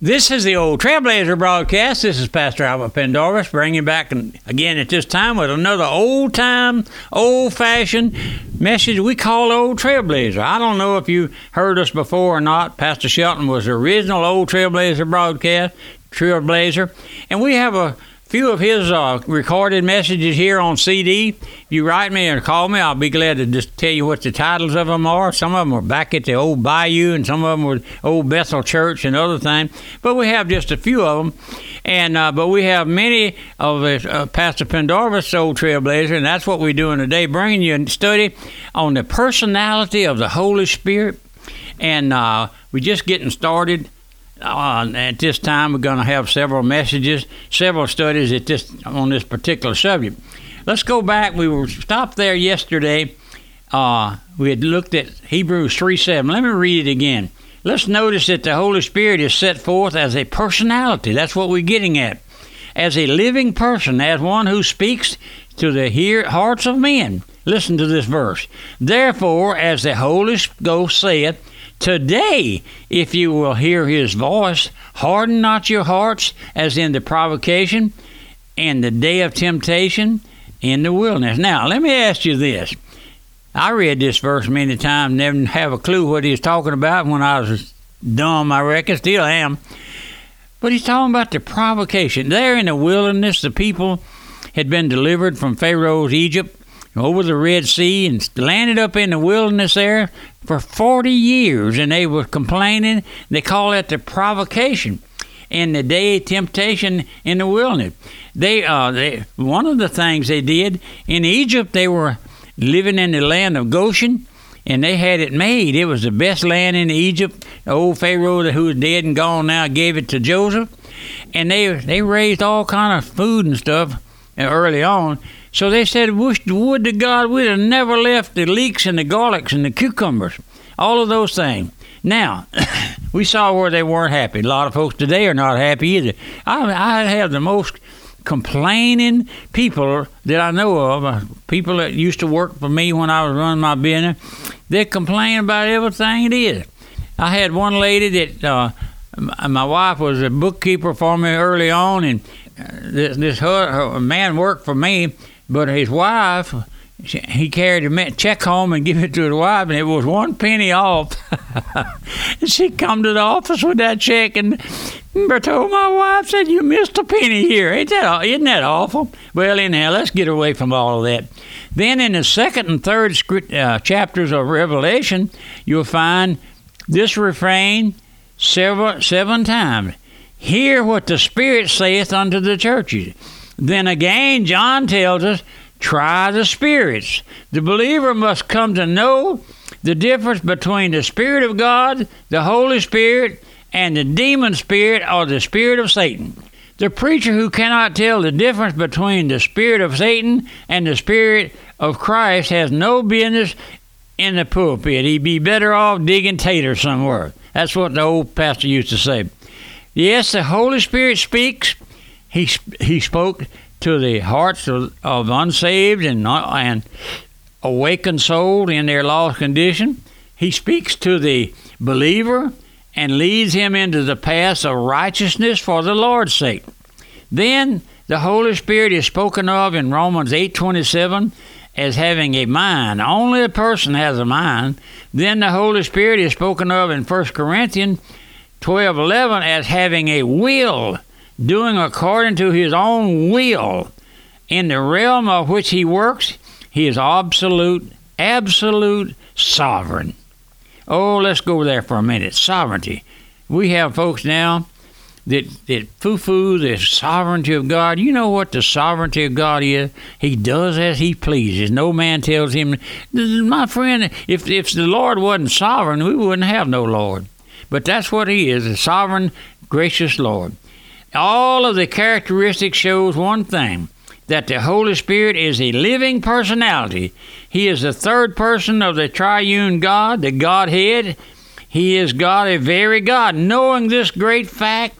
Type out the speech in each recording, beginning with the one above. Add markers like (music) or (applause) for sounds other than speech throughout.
This is the old Trailblazer broadcast. This is Pastor Albert Pendarvis bringing back again at this time with another old time, old fashioned message we call Old Trailblazer. I don't know if you heard us before or not. Pastor Shelton was the original Old Trailblazer broadcast, Trailblazer, and we have a few of his uh, recorded messages here on CD. If you write me or call me, I'll be glad to just tell you what the titles of them are. Some of them are back at the old Bayou, and some of them were old Bethel Church and other things. But we have just a few of them, and uh, but we have many of uh, Pastor Pendarvis Old Trailblazer, and that's what we're doing today, bringing you a study on the personality of the Holy Spirit. And uh, we're just getting started uh, at this time, we're going to have several messages, several studies at this on this particular subject. Let's go back. We were stopped there yesterday. Uh, we had looked at Hebrews 3 7. Let me read it again. Let's notice that the Holy Spirit is set forth as a personality. That's what we're getting at. As a living person, as one who speaks to the hear, hearts of men. Listen to this verse. Therefore, as the Holy Ghost saith, Today, if you will hear his voice, harden not your hearts as in the provocation and the day of temptation in the wilderness. Now, let me ask you this. I read this verse many times, never have a clue what he's talking about when I was dumb, I reckon, still am. But he's talking about the provocation. There in the wilderness, the people had been delivered from Pharaoh's Egypt over the Red Sea and landed up in the wilderness there for 40 years. And they were complaining. They call it the provocation in the day temptation in the wilderness. They, uh, they, one of the things they did in Egypt, they were living in the land of Goshen, and they had it made. It was the best land in Egypt. Old Pharaoh, who was dead and gone now, gave it to Joseph, and they they raised all kind of food and stuff early on. So they said, Wish the would to God we'd have never left the leeks and the garlics and the cucumbers, all of those things. Now, (coughs) we saw where they weren't happy. A lot of folks today are not happy either. I, I have the most complaining people that I know of, uh, people that used to work for me when I was running my business, they complain about everything it is. I had one lady that uh, my wife was a bookkeeper for me early on, and uh, this, this her, her man worked for me, but his wife, he carried a check home and give it to his wife, and it was one penny off. (laughs) and she come to the office with that check and told my wife, said, you missed a penny here. Ain't that, isn't that awful? Well, anyhow, let's get away from all of that. Then in the second and third uh, chapters of Revelation, you'll find this refrain several, seven times. Hear what the Spirit saith unto the churches. Then again, John tells us, try the spirits. The believer must come to know the difference between the Spirit of God, the Holy Spirit, and the demon spirit or the spirit of Satan. The preacher who cannot tell the difference between the spirit of Satan and the spirit of Christ has no business in the pulpit. He'd be better off digging taters somewhere. That's what the old pastor used to say. Yes, the Holy Spirit speaks, he he spoke to the hearts of, of unsaved and and awakened souls in their lost condition. He speaks to the believer and leads him into the paths of righteousness for the Lord's sake. Then the Holy Spirit is spoken of in Romans 8:27 as having a mind. Only a person has a mind. Then the Holy Spirit is spoken of in 1 Corinthians 12:11 as having a will doing according to his own will. In the realm of which he works, he is absolute, absolute sovereign. Oh, let's go there for a minute. Sovereignty. We have folks now that, that foo foo the sovereignty of God. You know what the sovereignty of God is? He does as he pleases. No man tells him, my friend, if, if the Lord wasn't sovereign, we wouldn't have no Lord. But that's what he is, a sovereign, gracious Lord. All of the characteristics shows one thing that the Holy Spirit is a living personality. He is the third person of the triune God, the Godhead. He is God, a very God. Knowing this great fact,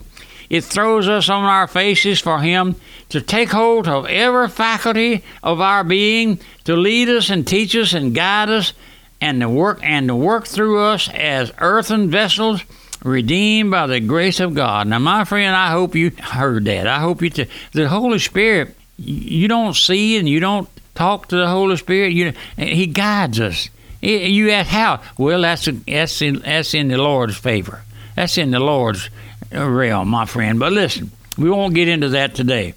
it throws us on our faces for Him to take hold of every faculty of our being, to lead us and teach us and guide us, and to work and to work through us as earthen vessels redeemed by the grace of God. Now, my friend, I hope you heard that. I hope you. T- the Holy Spirit, you don't see and you don't talk to the Holy Spirit. You, He guides us. You ask how? Well, that's that's in, that's in the Lord's favor. That's in the Lord's uh, realm, my friend. But listen, we won't get into that today.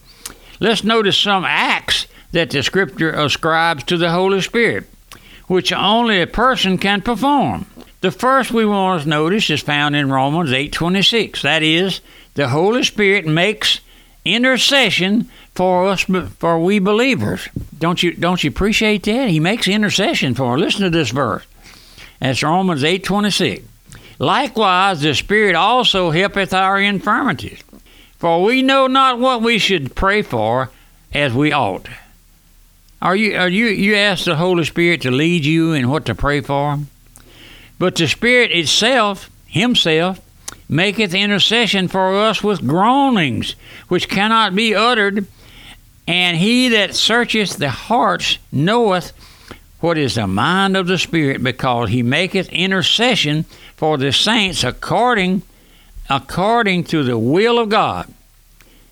Let's notice some acts that the Scripture ascribes to the Holy Spirit, which only a person can perform. The first we want to notice is found in Romans 8:26. That is, the Holy Spirit makes intercession for us for we believers. Don't you don't you appreciate that? He makes intercession for us. Listen to this verse. That's Romans 8:26. Likewise the Spirit also helpeth our infirmities. For we know not what we should pray for as we ought. Are you are you you ask the Holy Spirit to lead you in what to pray for? But the Spirit itself, Himself, maketh intercession for us with groanings which cannot be uttered, and he that searcheth the hearts knoweth what is the mind of the Spirit, because he maketh intercession for the saints according according to the will of God.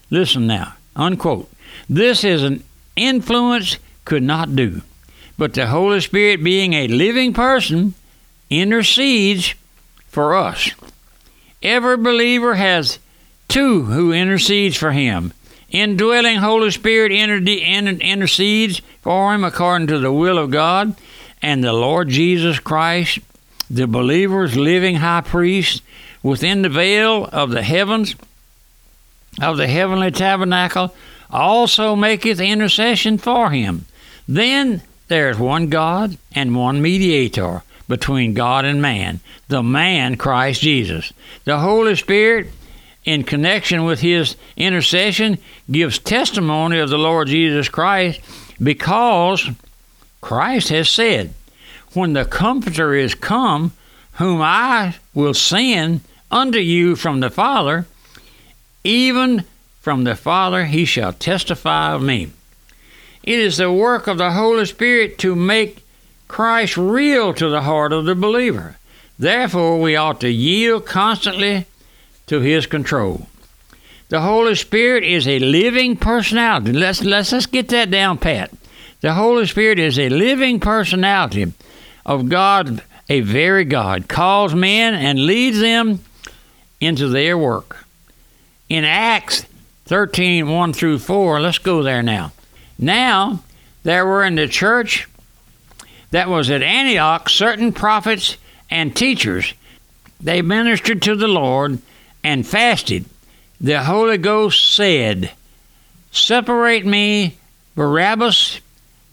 Listen now, unquote. This is an influence could not do. But the Holy Spirit, being a living person, intercedes for us. Every believer has two who intercedes for him. Indwelling Holy Spirit intercedes for him according to the will of God, and the Lord Jesus Christ, the believer's living high priest, within the veil of the heavens, of the heavenly tabernacle, also maketh intercession for him. Then there is one God and one mediator between God and man, the man Christ Jesus. The Holy Spirit, in connection with his intercession, gives testimony of the Lord Jesus Christ because Christ has said, When the Comforter is come, whom I will send unto you from the Father, even from the Father he shall testify of me. It is the work of the Holy Spirit to make Christ real to the heart of the believer. Therefore, we ought to yield constantly to His control. The Holy Spirit is a living personality. Let's, let's, let's get that down pat. The Holy Spirit is a living personality of God, a very God, calls men and leads them into their work. In Acts 13 1 through 4, let's go there now. Now, there were in the church that was at Antioch certain prophets and teachers. They ministered to the Lord and fasted. The Holy Ghost said, Separate me, Barabbas,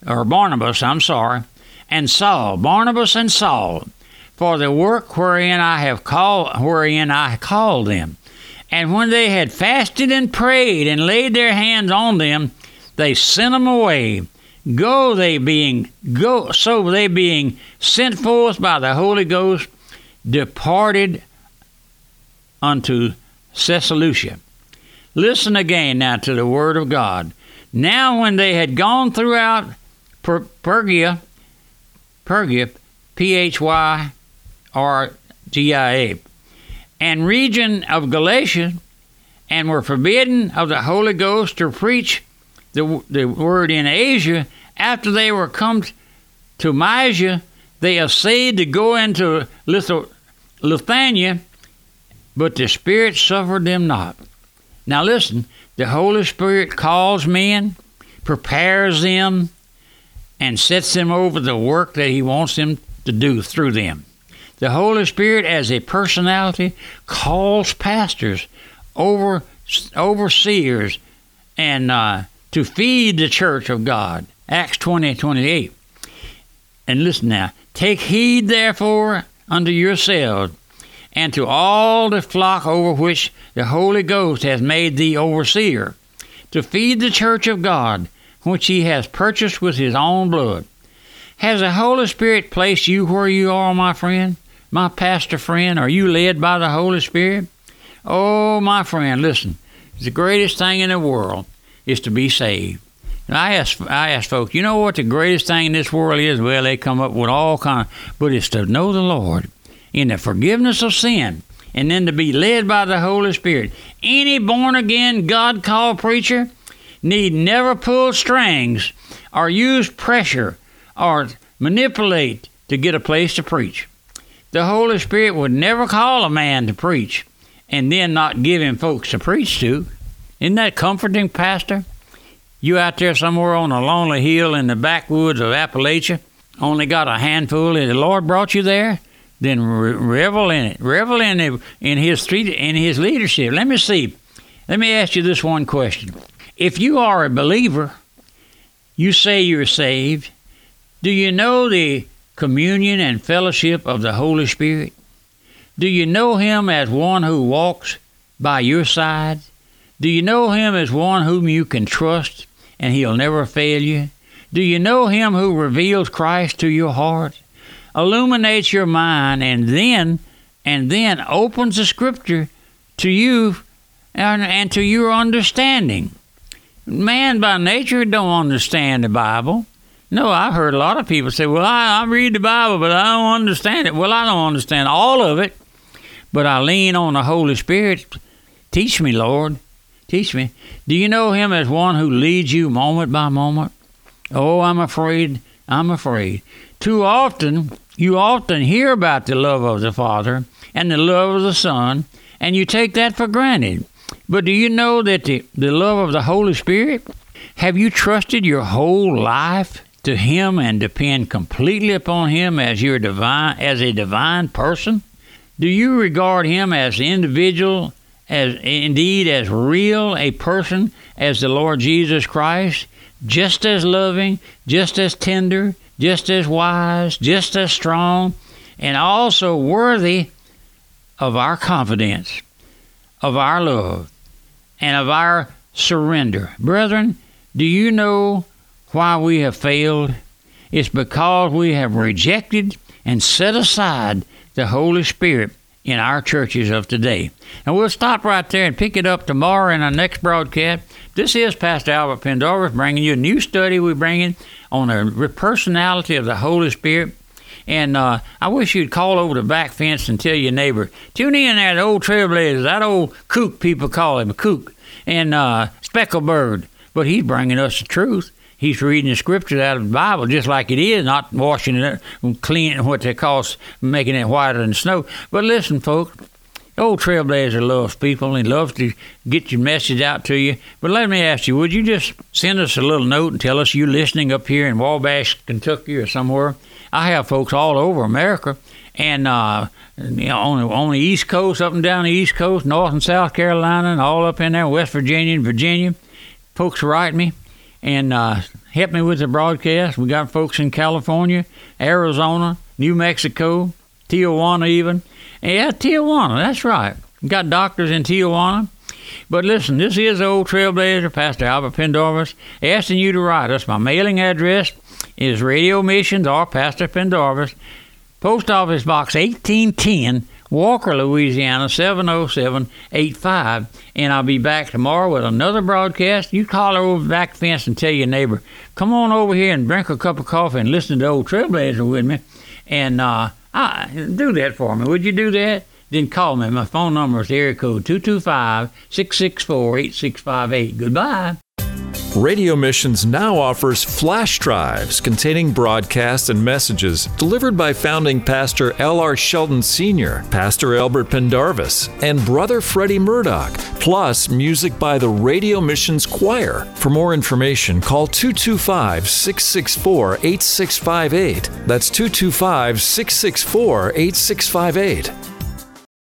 or Barnabas, I'm sorry, and Saul, Barnabas and Saul, for the work wherein I have called wherein I called them. And when they had fasted and prayed and laid their hands on them, they sent them away. Go they being go so they being sent forth by the Holy Ghost departed unto Seleucia. Listen again now to the word of God. Now when they had gone throughout per- Pergia, Pergia, P H Y R G I A, and region of Galatia, and were forbidden of the Holy Ghost to preach the, the word in Asia, after they were come to Mysia, they essayed to go into Bithynia, but the Spirit suffered them not. Now listen, the Holy Spirit calls men, prepares them, and sets them over the work that He wants them to do through them. The Holy Spirit, as a personality, calls pastors, over overseers, and uh, to feed the church of God. Acts 20 28. And listen now. Take heed, therefore, unto yourselves and to all the flock over which the Holy Ghost has made thee overseer, to feed the church of God, which he has purchased with his own blood. Has the Holy Spirit placed you where you are, my friend? My pastor friend? Are you led by the Holy Spirit? Oh, my friend, listen. it's The greatest thing in the world is to be saved. And I ask, I ask folks, you know what the greatest thing in this world is? Well, they come up with all kind, of, but it's to know the Lord in the forgiveness of sin and then to be led by the Holy Spirit. Any born again, God called preacher need never pull strings or use pressure or manipulate to get a place to preach. The Holy Spirit would never call a man to preach and then not give him folks to preach to. Isn't that comforting, Pastor? You out there somewhere on a lonely hill in the backwoods of Appalachia, only got a handful, and the Lord brought you there, then revel in it. Revel in it, in His in His leadership. Let me see. Let me ask you this one question: If you are a believer, you say you're saved. Do you know the communion and fellowship of the Holy Spirit? Do you know Him as one who walks by your side? Do you know Him as one whom you can trust and He'll never fail you? Do you know Him who reveals Christ to your heart, illuminates your mind, and then and then opens the Scripture to you and, and to your understanding? Man by nature don't understand the Bible. No, I've heard a lot of people say, "Well, I, I read the Bible, but I don't understand it." Well, I don't understand all of it, but I lean on the Holy Spirit. Teach me, Lord. Teach me. Do you know Him as one who leads you moment by moment? Oh, I'm afraid. I'm afraid. Too often, you often hear about the love of the Father and the love of the Son, and you take that for granted. But do you know that the, the love of the Holy Spirit? Have you trusted your whole life to Him and depend completely upon Him as your divine, as a divine person? Do you regard Him as individual, as indeed as real a person as the Lord Jesus Christ? just as loving, just as tender, just as wise, just as strong, and also worthy of our confidence, of our love, and of our surrender. Brethren, do you know why we have failed? It's because we have rejected and set aside the Holy Spirit in our churches of today. And we'll stop right there and pick it up tomorrow in our next broadcast. This is Pastor Albert Pendarvis bringing you a new study we're bringing on the personality of the Holy Spirit. And uh, I wish you'd call over the back fence and tell your neighbor, tune in the old trailblazer, that old kook people call him, a kook, and uh, speckled bird. But he's bringing us the truth. He's reading the scriptures out of the Bible just like it is, not washing it and cleaning what they call making it whiter than snow. But listen, folks, old Trailblazer loves people. and He loves to get your message out to you. But let me ask you, would you just send us a little note and tell us you're listening up here in Wabash, Kentucky, or somewhere? I have folks all over America, and uh, you know, on the, on the East Coast, up and down the East Coast, North and South Carolina, and all up in there, West Virginia and Virginia. Folks write me and uh, help me with the broadcast. We got folks in California, Arizona, New Mexico, Tijuana, even. Yeah, Tijuana, that's right. Got doctors in Tijuana. But listen, this is Old Trailblazer, Pastor Albert Pendarvis, asking you to write us. My mailing address is Radio Missions or Pastor Pendarvis, Post Office Box 1810, Walker, Louisiana 70785. And I'll be back tomorrow with another broadcast. You call over the back fence and tell your neighbor, come on over here and drink a cup of coffee and listen to Old Trailblazer with me. And uh, I, do that for me. Would you do that? Then call me. My phone number is area code 225 664 8658. Goodbye. Radio Missions now offers flash drives containing broadcasts and messages delivered by founding pastor L.R. Shelton Sr., Pastor Albert Pendarvis, and Brother Freddie Murdoch, plus music by the Radio Missions Choir. For more information, call 225 664 8658. That's 225 664 8658.